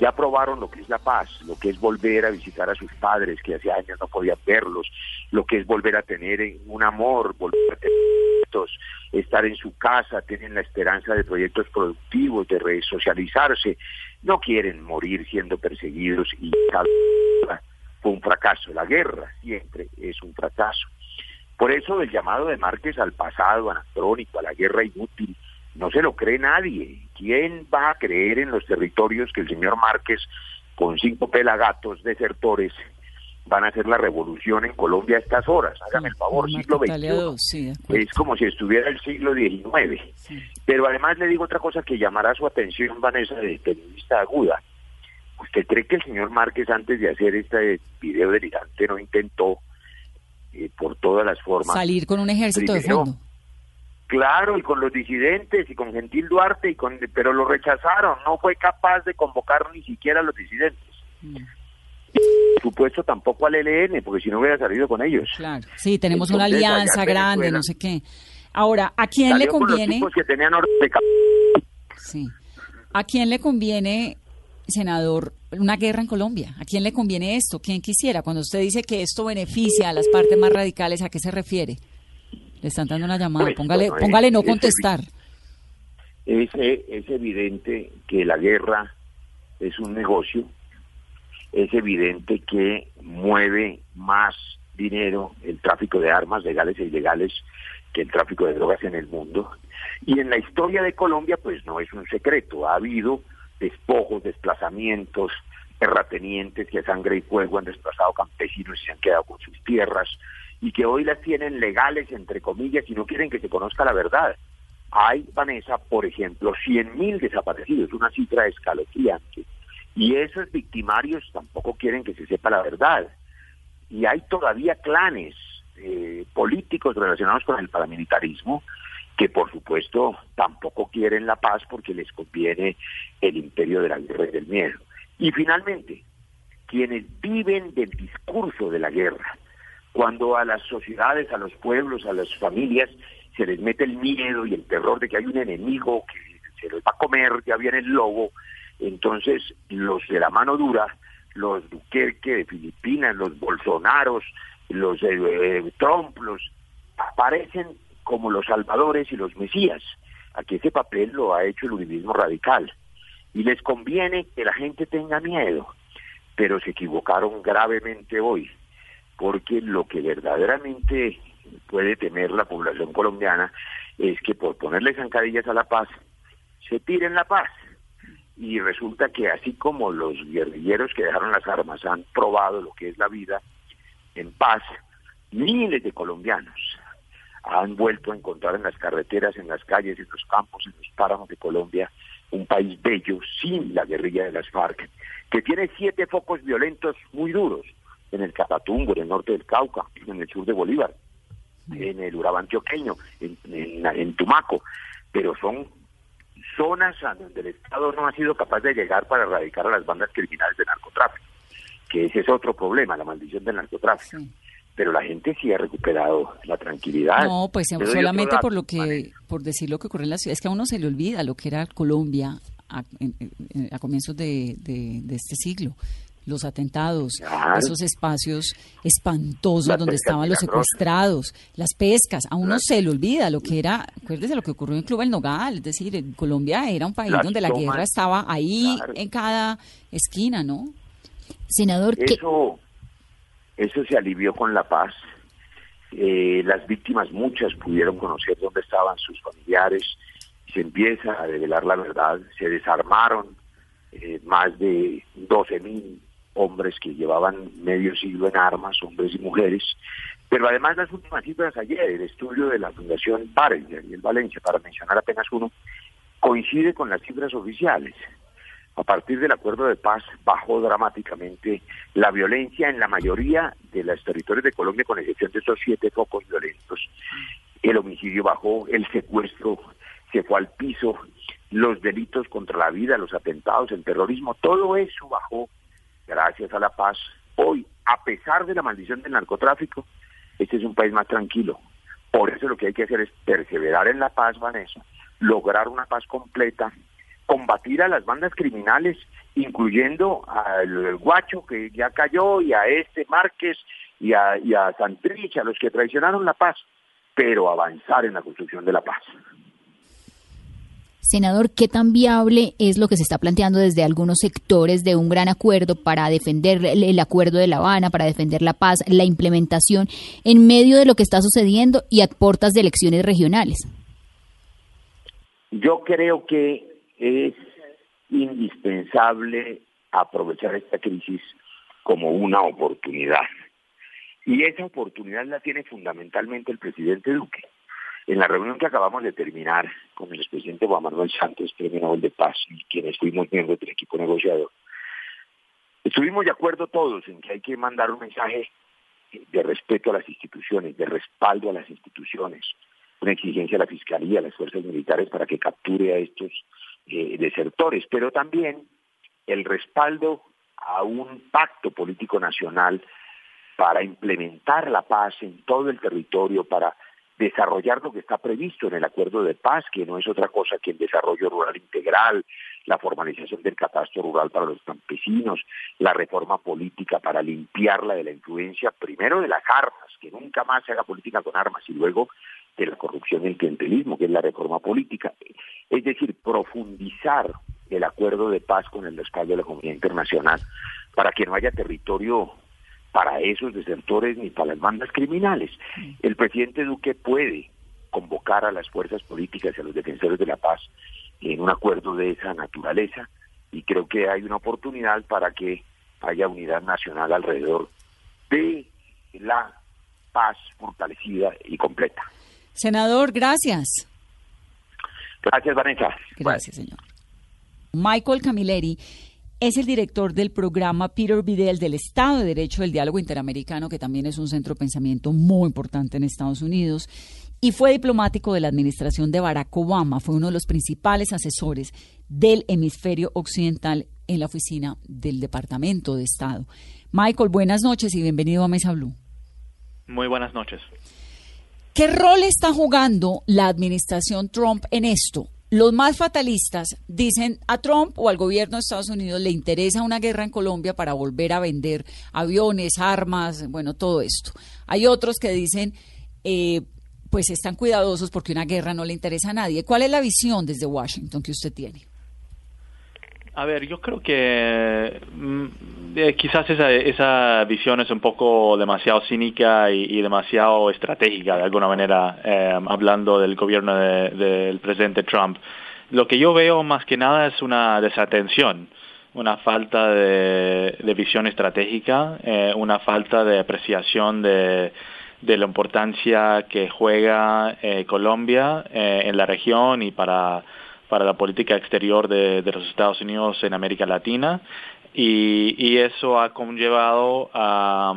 ya probaron lo que es la paz, lo que es volver a visitar a sus padres que hace años no podían verlos, lo que es volver a tener un amor, volver a tener estar en su casa, tienen la esperanza de proyectos productivos, de resocializarse, no quieren morir siendo perseguidos y fue un fracaso. La guerra siempre es un fracaso. Por eso el llamado de Márquez al pasado anacrónico, a la guerra inútil, no se lo cree nadie. ¿Quién va a creer en los territorios que el señor Márquez, con cinco pelagatos desertores, van a hacer la revolución en Colombia a estas horas? Hágame el favor, siglo XXI. es como si estuviera el siglo XIX. Pero además le digo otra cosa que llamará su atención, Vanessa, de periodista aguda. ¿Usted cree que el señor Márquez antes de hacer este video delirante no intentó eh, por todas las formas salir con un ejército de fondo? Claro, y con los disidentes y con Gentil Duarte, y con, pero lo rechazaron, no fue capaz de convocar ni siquiera a los disidentes. Mm. por supuesto tampoco al ELN, porque si no hubiera salido con ellos. Claro, sí, tenemos una alianza grande, no sé qué. Ahora, ¿a quién le conviene? que tenían sí. ¿A quién le conviene, senador, una guerra en Colombia? ¿A quién le conviene esto? ¿Quién quisiera? Cuando usted dice que esto beneficia a las partes más radicales, ¿a qué se refiere? Le están dando una llamada, pues, póngale, póngale no contestar. Es, es evidente que la guerra es un negocio, es evidente que mueve más dinero el tráfico de armas legales e ilegales que el tráfico de drogas en el mundo. Y en la historia de Colombia, pues no es un secreto, ha habido despojos, desplazamientos, terratenientes que a sangre y fuego han desplazado campesinos y se han quedado con sus tierras y que hoy las tienen legales, entre comillas, y no quieren que se conozca la verdad. Hay, Vanessa, por ejemplo, 100.000 desaparecidos, una cifra escalofriante. Y esos victimarios tampoco quieren que se sepa la verdad. Y hay todavía clanes eh, políticos relacionados con el paramilitarismo que por supuesto tampoco quieren la paz porque les conviene el imperio de la guerra y del miedo. Y finalmente, quienes viven del discurso de la guerra, cuando a las sociedades, a los pueblos, a las familias se les mete el miedo y el terror de que hay un enemigo que se los va a comer, ya viene el lobo, entonces los de la mano dura, los Duquerque de Filipinas, los Bolsonaros, los eh, eh, Trump, los aparecen como los salvadores y los mesías. Aquí ese papel lo ha hecho el uribismo radical y les conviene que la gente tenga miedo, pero se equivocaron gravemente hoy, porque lo que verdaderamente puede temer la población colombiana es que por ponerle zancadillas a la paz, se tiren la paz. Y resulta que así como los guerrilleros que dejaron las armas han probado lo que es la vida en paz, miles de colombianos han vuelto a encontrar en las carreteras, en las calles, en los campos, en los páramos de Colombia, un país bello sin la guerrilla de las FARC, que tiene siete focos violentos muy duros en el Catatumbo, en el norte del Cauca, en el sur de Bolívar, en el Urabá antioqueño, en, en Tumaco, pero son zonas a donde el Estado no ha sido capaz de llegar para erradicar a las bandas criminales de narcotráfico, que ese es otro problema, la maldición del narcotráfico. Pero la gente sí ha recuperado la tranquilidad. No, pues solamente por lo que, por decir lo que ocurre en la ciudad, es que a uno se le olvida lo que era Colombia a, comienzos de, este siglo. Los atentados, esos espacios espantosos donde estaban los secuestrados, las pescas, a uno se le olvida lo que era, acuérdese lo que ocurrió en Club El Nogal, es decir, Colombia era un país donde la guerra estaba ahí en cada esquina, ¿no? Senador, Eso, eso se alivió con la paz. Eh, las víctimas, muchas, pudieron conocer dónde estaban sus familiares. Se empieza a revelar la verdad. Se desarmaron eh, más de 12 mil hombres que llevaban medio siglo en armas, hombres y mujeres. Pero además las últimas cifras ayer, el estudio de la Fundación Párez y el Valencia, para mencionar apenas uno, coincide con las cifras oficiales. A partir del acuerdo de paz bajó dramáticamente la violencia en la mayoría de los territorios de Colombia, con excepción de estos siete focos violentos. El homicidio bajó, el secuestro se fue al piso, los delitos contra la vida, los atentados, el terrorismo, todo eso bajó gracias a la paz. Hoy, a pesar de la maldición del narcotráfico, este es un país más tranquilo. Por eso lo que hay que hacer es perseverar en la paz, Vanessa, lograr una paz completa, combatir a las bandas criminales, incluyendo al Guacho que ya cayó y a este Márquez y a, y a Santrich, a los que traicionaron la paz, pero avanzar en la construcción de la paz. Senador, ¿qué tan viable es lo que se está planteando desde algunos sectores de un gran acuerdo para defender el acuerdo de La Habana, para defender la paz, la implementación en medio de lo que está sucediendo y a de elecciones regionales? Yo creo que es indispensable aprovechar esta crisis como una oportunidad. Y esa oportunidad la tiene fundamentalmente el presidente Duque. En la reunión que acabamos de terminar con el expresidente Juan Manuel Santos, Premio Nobel de Paz, y quienes fuimos miembros del equipo negociador, estuvimos de acuerdo todos en que hay que mandar un mensaje de respeto a las instituciones, de respaldo a las instituciones, una exigencia a la Fiscalía, a las fuerzas militares para que capture a estos eh, desertores, pero también el respaldo a un pacto político nacional para implementar la paz en todo el territorio, para desarrollar lo que está previsto en el acuerdo de paz, que no es otra cosa que el desarrollo rural integral, la formalización del catastro rural para los campesinos, la reforma política para limpiarla de la influencia, primero de las armas, que nunca más se haga política con armas, y luego de la corrupción y el clientelismo, que es la reforma política. Es decir, profundizar el acuerdo de paz con el respaldo de la comunidad internacional para que no haya territorio para esos desertores ni para las bandas criminales. El presidente Duque puede convocar a las fuerzas políticas y a los defensores de la paz en un acuerdo de esa naturaleza y creo que hay una oportunidad para que haya unidad nacional alrededor de la paz fortalecida y completa. Senador, gracias. Gracias, Vanessa. Gracias, señor. Michael Camilleri es el director del programa Peter Vidal del Estado de Derecho del Diálogo Interamericano, que también es un centro de pensamiento muy importante en Estados Unidos, y fue diplomático de la administración de Barack Obama. Fue uno de los principales asesores del hemisferio occidental en la oficina del Departamento de Estado. Michael, buenas noches y bienvenido a Mesa Blue. Muy buenas noches. ¿Qué rol está jugando la administración Trump en esto? Los más fatalistas dicen a Trump o al gobierno de Estados Unidos le interesa una guerra en Colombia para volver a vender aviones, armas, bueno, todo esto. Hay otros que dicen, eh, pues están cuidadosos porque una guerra no le interesa a nadie. ¿Cuál es la visión desde Washington que usted tiene? A ver, yo creo que mm, eh, quizás esa, esa visión es un poco demasiado cínica y, demasiado estratégica, de alguna manera, eh, hablando del gobierno del presidente Trump. Lo que yo veo más que nada es una desatención, una falta de, visión estratégica, eh, una falta de apreciación de, de la importancia que juega Colombia en la región y para para la política exterior de, los Estados Unidos en América Latina y, eso ha conllevado a,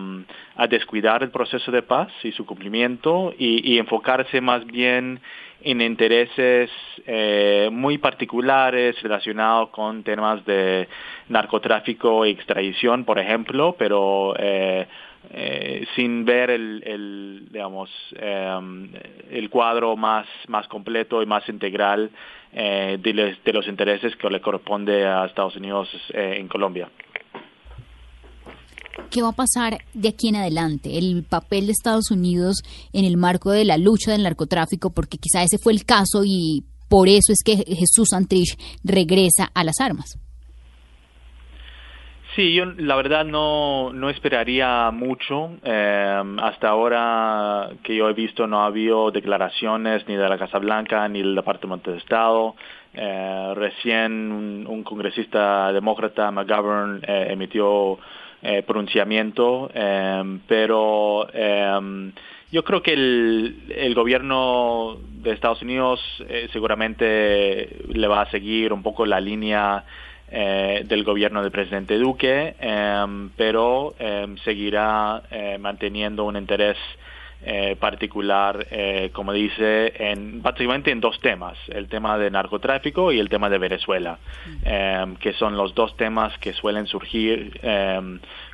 descuidar el proceso de paz y su cumplimiento y, enfocarse más bien en intereses eh, muy particulares relacionados con temas de narcotráfico y extradición, por ejemplo, pero eh, eh, sin ver el, digamos el cuadro más completo y más integral eh, de, los intereses que le corresponde a Estados Unidos eh, en Colombia. ¿Qué va a pasar de aquí en adelante? El papel de Estados Unidos en el marco de la lucha del narcotráfico, porque quizá ese fue el caso y por eso es que Jesús Santrich regresa a las armas. Sí, yo la verdad no, no esperaría mucho. Eh, hasta ahora que yo he visto no ha habido declaraciones ni de la Casa Blanca ni del Departamento de Estado. Eh, recién un, congresista demócrata, McGovern, eh, emitió pronunciamiento, pero yo creo que el, el gobierno de Estados Unidos seguramente le va a seguir un poco la línea eh, del gobierno del presidente Duque, em, pero em, seguirá eh, manteniendo un interés eh, particular, como dice, en, básicamente en dos temas, el tema de narcotráfico y el tema de Venezuela, em, que son los dos temas que suelen surgir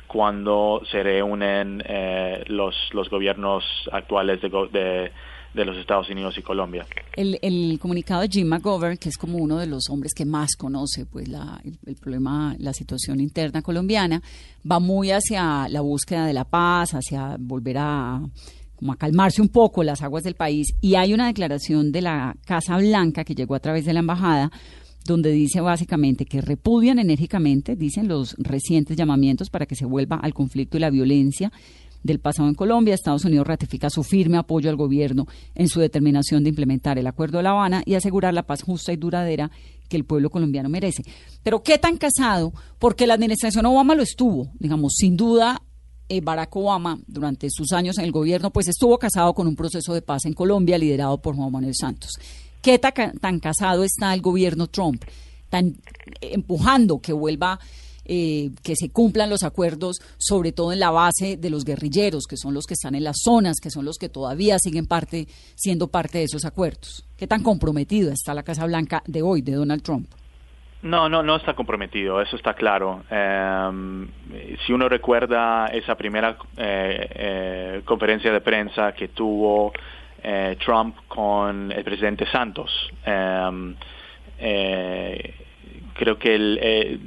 cuando se reúnen los, los gobiernos actuales de, de de los Estados Unidos y Colombia. El, comunicado de Jim McGovern, que es como uno de los hombres que más conoce pues la, el, problema, la situación interna colombiana, va muy hacia la búsqueda de la paz, hacia volver a como a calmarse un poco las aguas del país y hay una declaración de la Casa Blanca que llegó a través de la embajada donde dice básicamente que repudian enérgicamente, dicen los recientes llamamientos para que se vuelva al conflicto y la violencia del pasado en Colombia, Estados Unidos ratifica su firme apoyo al gobierno en su determinación de implementar el Acuerdo de La Habana y asegurar la paz justa y duradera que el pueblo colombiano merece. Pero ¿qué tan casado? Porque la administración Obama lo estuvo, digamos, sin duda. Eh, Barack Obama, durante sus años en el gobierno, pues estuvo casado con un proceso de paz en Colombia liderado por Juan Manuel Santos. ¿Qué tan, tan casado está el gobierno Trump? Tan empujando que vuelva eh, que se cumplan los acuerdos, sobre todo en la base de los guerrilleros, que son los que están en las zonas, que son los que todavía siguen parte, siendo parte de esos acuerdos. ¿Qué tan comprometido está la Casa Blanca de hoy, de Donald Trump? No, no, no está comprometido, eso está claro. Em, si uno recuerda esa primera eh, eh, conferencia de prensa que tuvo Trump con el presidente Santos, em, creo que el,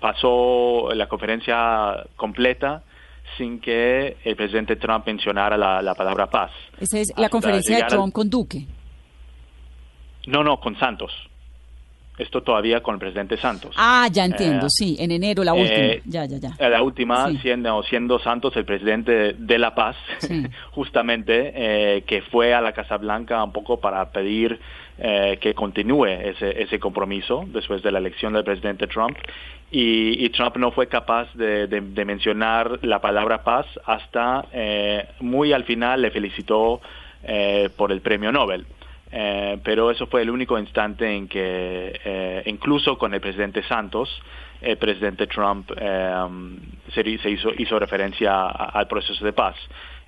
pasó la conferencia completa sin que el presidente Trump mencionara la, palabra paz. Esa es la conferencia de Trump con Duque. No, no, con Santos. Esto todavía con el presidente Santos. Ah, ya entiendo, Eh, sí, en enero la última. eh, ya, ya, ya. Eh, La última, Sí. siendo, siendo Santos el presidente de La Paz, Sí. justamente, eh, que fue a la Casa Blanca un poco para pedir eh, que continúe ese, ese compromiso después de la elección del presidente Trump. Y, y Trump no fue capaz de, de- de mencionar la palabra paz hasta eh, muy al final le felicitó eh, por el premio Nobel. Eh, pero eso fue el único instante en que, eh, incluso con el presidente Santos, el presidente Trump eh, se, hizo, hizo referencia al proceso de paz.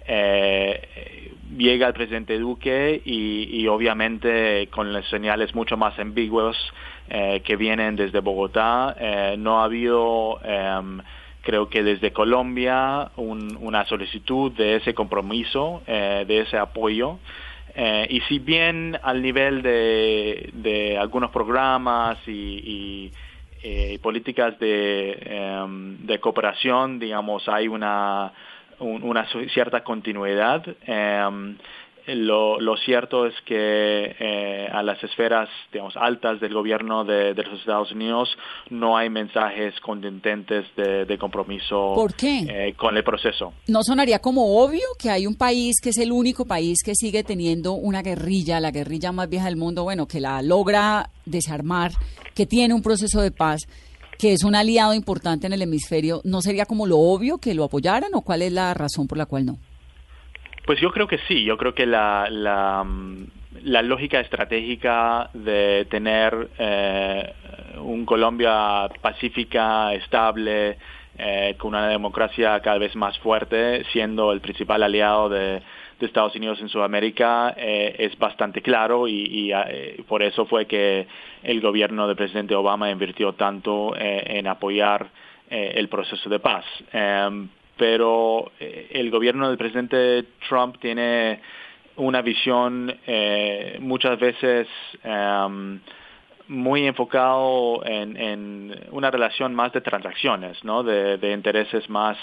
Eh, llega el presidente Duque y, obviamente con las señales mucho más ambiguas eh, que vienen desde Bogotá, no ha habido, em, creo que desde Colombia, un- una solicitud de ese compromiso, eh, de ese apoyo. Eh, y si bien al nivel de, de algunos programas y, y, eh, políticas de, em, de cooperación, digamos, hay una, un- una cierta continuidad, em, lo, lo cierto es que eh, a las esferas digamos, altas del gobierno de, de los Estados Unidos no hay mensajes contundentes de, de compromiso ¿Por qué? eh, con el proceso. ¿No sonaría como obvio que hay un país que es el único país que sigue teniendo una guerrilla, la guerrilla más vieja del mundo, bueno, que la logra desarmar, que tiene un proceso de paz, que es un aliado importante en el hemisferio? ¿No sería como lo obvio que lo apoyaran o cuál es la razón por la cual no? Pues yo creo que sí, yo creo que la, mm, la lógica estratégica de tener eh, un Colombia pacífica, estable, eh, con una democracia cada vez más fuerte, siendo el principal aliado de, Estados Unidos en Sudamérica, eh, es bastante claro y, y, eh, por eso fue que el gobierno del presidente Obama invirtió tanto eh, en apoyar el proceso de paz. Pero eh, el gobierno del presidente Trump tiene una visión eh, muchas veces em, muy enfocado en, una relación más de transacciones, ¿no? de, intereses más,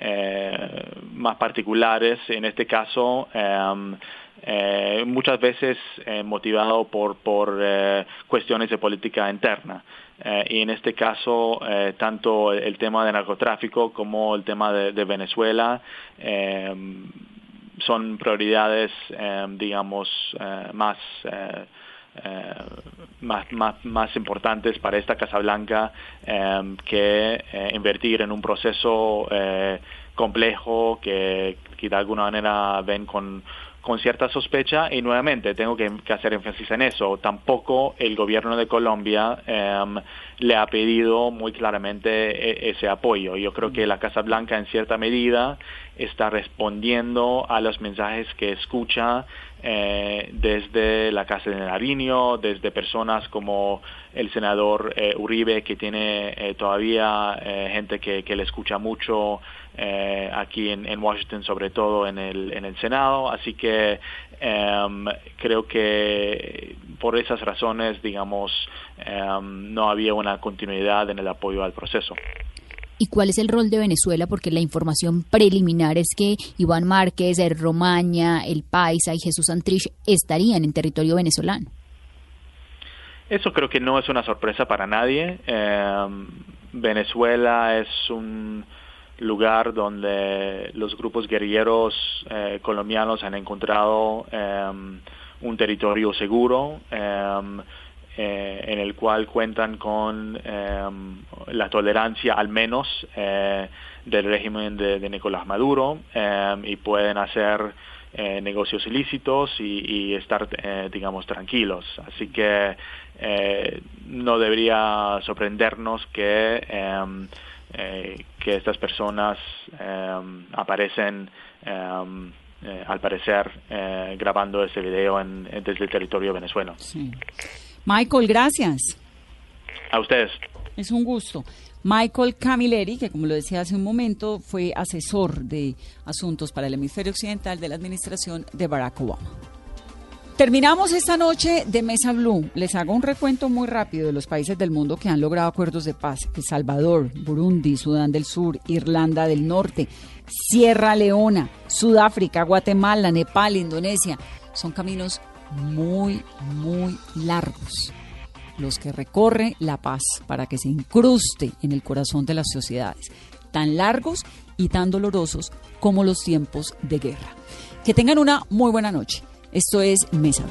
eh, más particulares. En este caso, em, eh, muchas veces eh, motivado por, por eh, cuestiones de política interna. Eh, y en este caso, eh, tanto el tema de narcotráfico como el tema de, Venezuela eh, son prioridades, eh, digamos, más, eh, más, más, más importantes para esta Casa Blanca que invertir en un proceso complejo que, que de alguna manera ven con, con cierta sospecha y nuevamente tengo que, que hacer énfasis en eso. Tampoco el gobierno de Colombia eh, le ha pedido muy claramente e- ese apoyo. Yo creo que la Casa Blanca en cierta medida está respondiendo a los mensajes que escucha eh, desde la Casa de Nariño, desde personas como el senador eh, Uribe, que tiene eh, todavía eh, gente que, que le escucha mucho eh, aquí en, Washington, sobre todo en el, en el Senado. Así que em, creo que por esas razones, digamos, em, no había una continuidad en el apoyo al proceso. ¿Y cuál es el rol de Venezuela? Porque la información preliminar es que Iván Márquez, el Romaña, el Paisa y Jesús Santrich estarían en territorio venezolano. Eso creo que no es una sorpresa para nadie. Eh, Venezuela es un lugar donde los grupos guerrilleros eh, colombianos han encontrado eh, un territorio seguro eh, en el cual cuentan con eh, la tolerancia al menos eh, del régimen de, Nicolás Maduro eh, y pueden hacer eh, negocios ilícitos y, y estar, eh, digamos, tranquilos. Así que eh, no debería sorprendernos que, eh, eh, que estas personas aparecen, al parecer, grabando ese video en, desde el territorio Venezuela. Sí. Michael, gracias. A ustedes. Es un gusto. Michael Camilleri, que como lo decía hace un momento, fue asesor de asuntos para el hemisferio occidental de la administración de Barack Obama. Terminamos esta noche de Mesa Blue. Les hago un recuento muy rápido de los países del mundo que han logrado acuerdos de paz. El Salvador, Burundi, Sudán del Sur, Irlanda del Norte, Sierra Leona, Sudáfrica, Guatemala, Nepal, Indonesia. Son caminos muy, muy largos. los que recorre la paz para que se incruste en el corazón de las sociedades, tan largos y tan dolorosos como los tiempos de guerra. Que tengan una muy buena noche. Esto es Mesa.